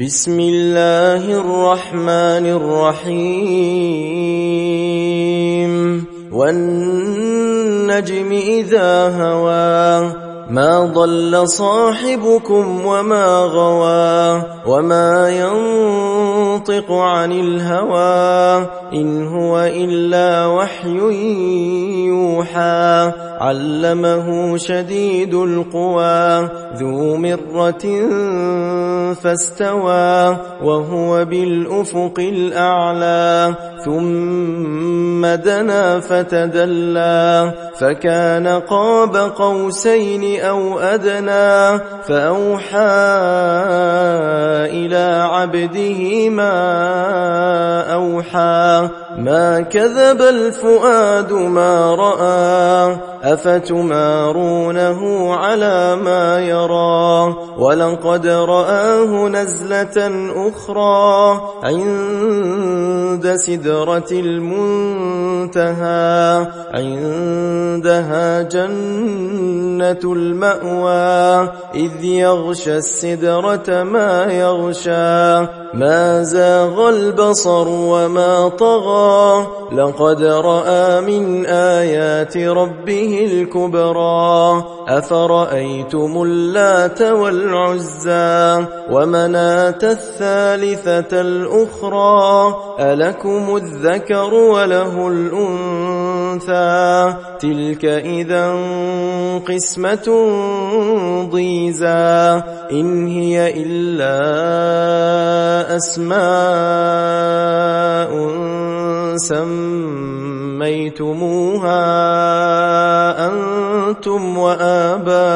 بسم الله الرحمن الرحيم. والنجم إذا هوى. ما ضل صاحبكم وما غوى وما ينطق عن الهوى إن هو إلا وحي يوحى علمه شديد القوى ذو مرة فاستوى وهو بالأفق الأعلى ثم دنا فتدلى فكان قاب قوسين أو أدنى فأوحى إلى عبده ما أوحى ما كذب الفؤاد ما رأى أفتمارونه على ما يرى؟ ولقد رآه نزلة أخرى عند سدرة المنتهى عندها جنة المأوى إذ يغشى السدرة ما يغشى. ما زاغ البصر وما طغى. لقد رأى من آيات ربه الكبرى. أفرأيتم اللات والعزى ومناة الثالثة الأخرى؟ ألكم الذكر وله الأنثى. تلك إذا قسمة ضيزى. إن هي إلا أسماء سميتموها أنتم وآباؤكم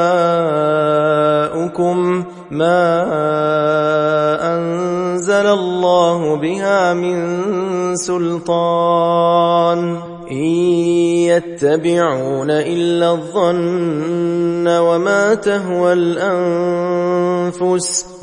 ما أنزل الله بها من سلطان إن يتبعون إلا الظن وما تهوى الأنفس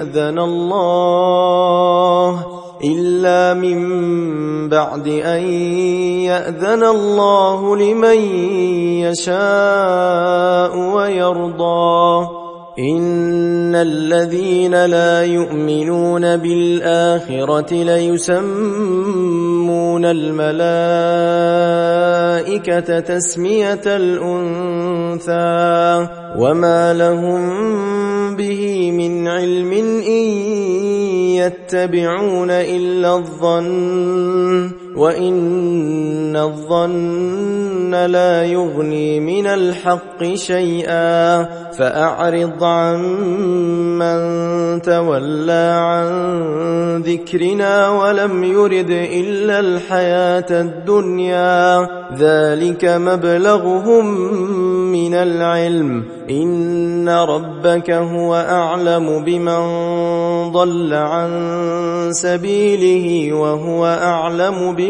يأذن الله إلا من بعد أن يأذن الله لمن يشاء ويرضى. إن الذين لا يؤمنون بالآخرة ليسمون الملائكة تسمية الأنثى وما لهم به من علم إن يتبعون إلا الظن وإن الظن لا يغني من الحق شيئا فأعرض عن من تولى عن ذكرنا ولم يرد إلا الحياة الدنيا ذلك مبلغهم من العلم إن ربك هو أعلم بمن ضل عن سبيله وهو أعلم بمن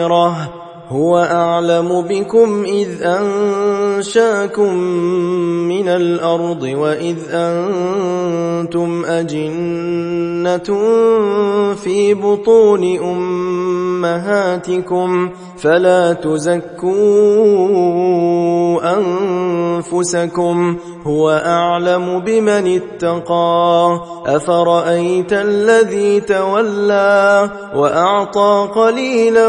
مغفره هو أعلم بكم إذ أنشاكم من الأرض وإذ أنتم أجنة في بطون أمهاتكم فلا تزكوا أنفسكم هو أعلم بمن اتقى أفرأيت الذي تولى وأعطى قليلا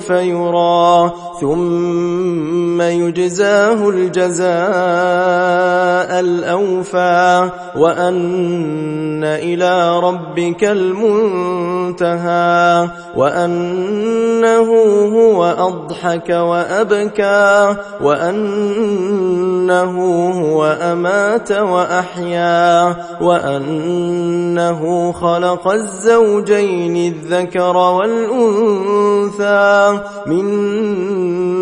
يرى. ثم يجزاه الجزاء الأوفى. وأن إلى ربك المنتهى. وأنه هو أضحك وأبكى. وأنه هو أمات وأحيا وأنه خلق الزوجين الذكر والأنثى من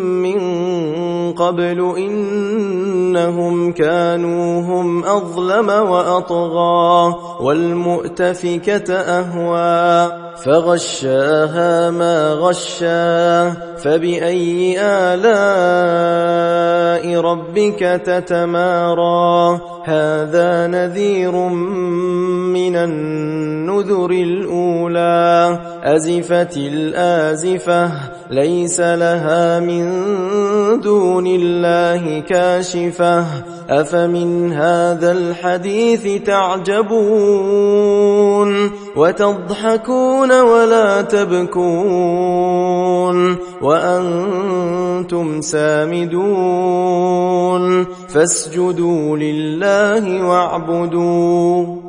من قبل إنهم كانوا هم أظلم وأطغى والمؤتفكة أهوى فغشاها ما غشا فبأي آلاء ربك تتمارى هذا نذير من النذر الأولى أزفت الآزفة ليس لها من دون الله كاشفة. أفمن هذا الحديث تعجبون وتضحكون ولا تبكون وأنتم سامدون. فاسجدوا لله واعبدوا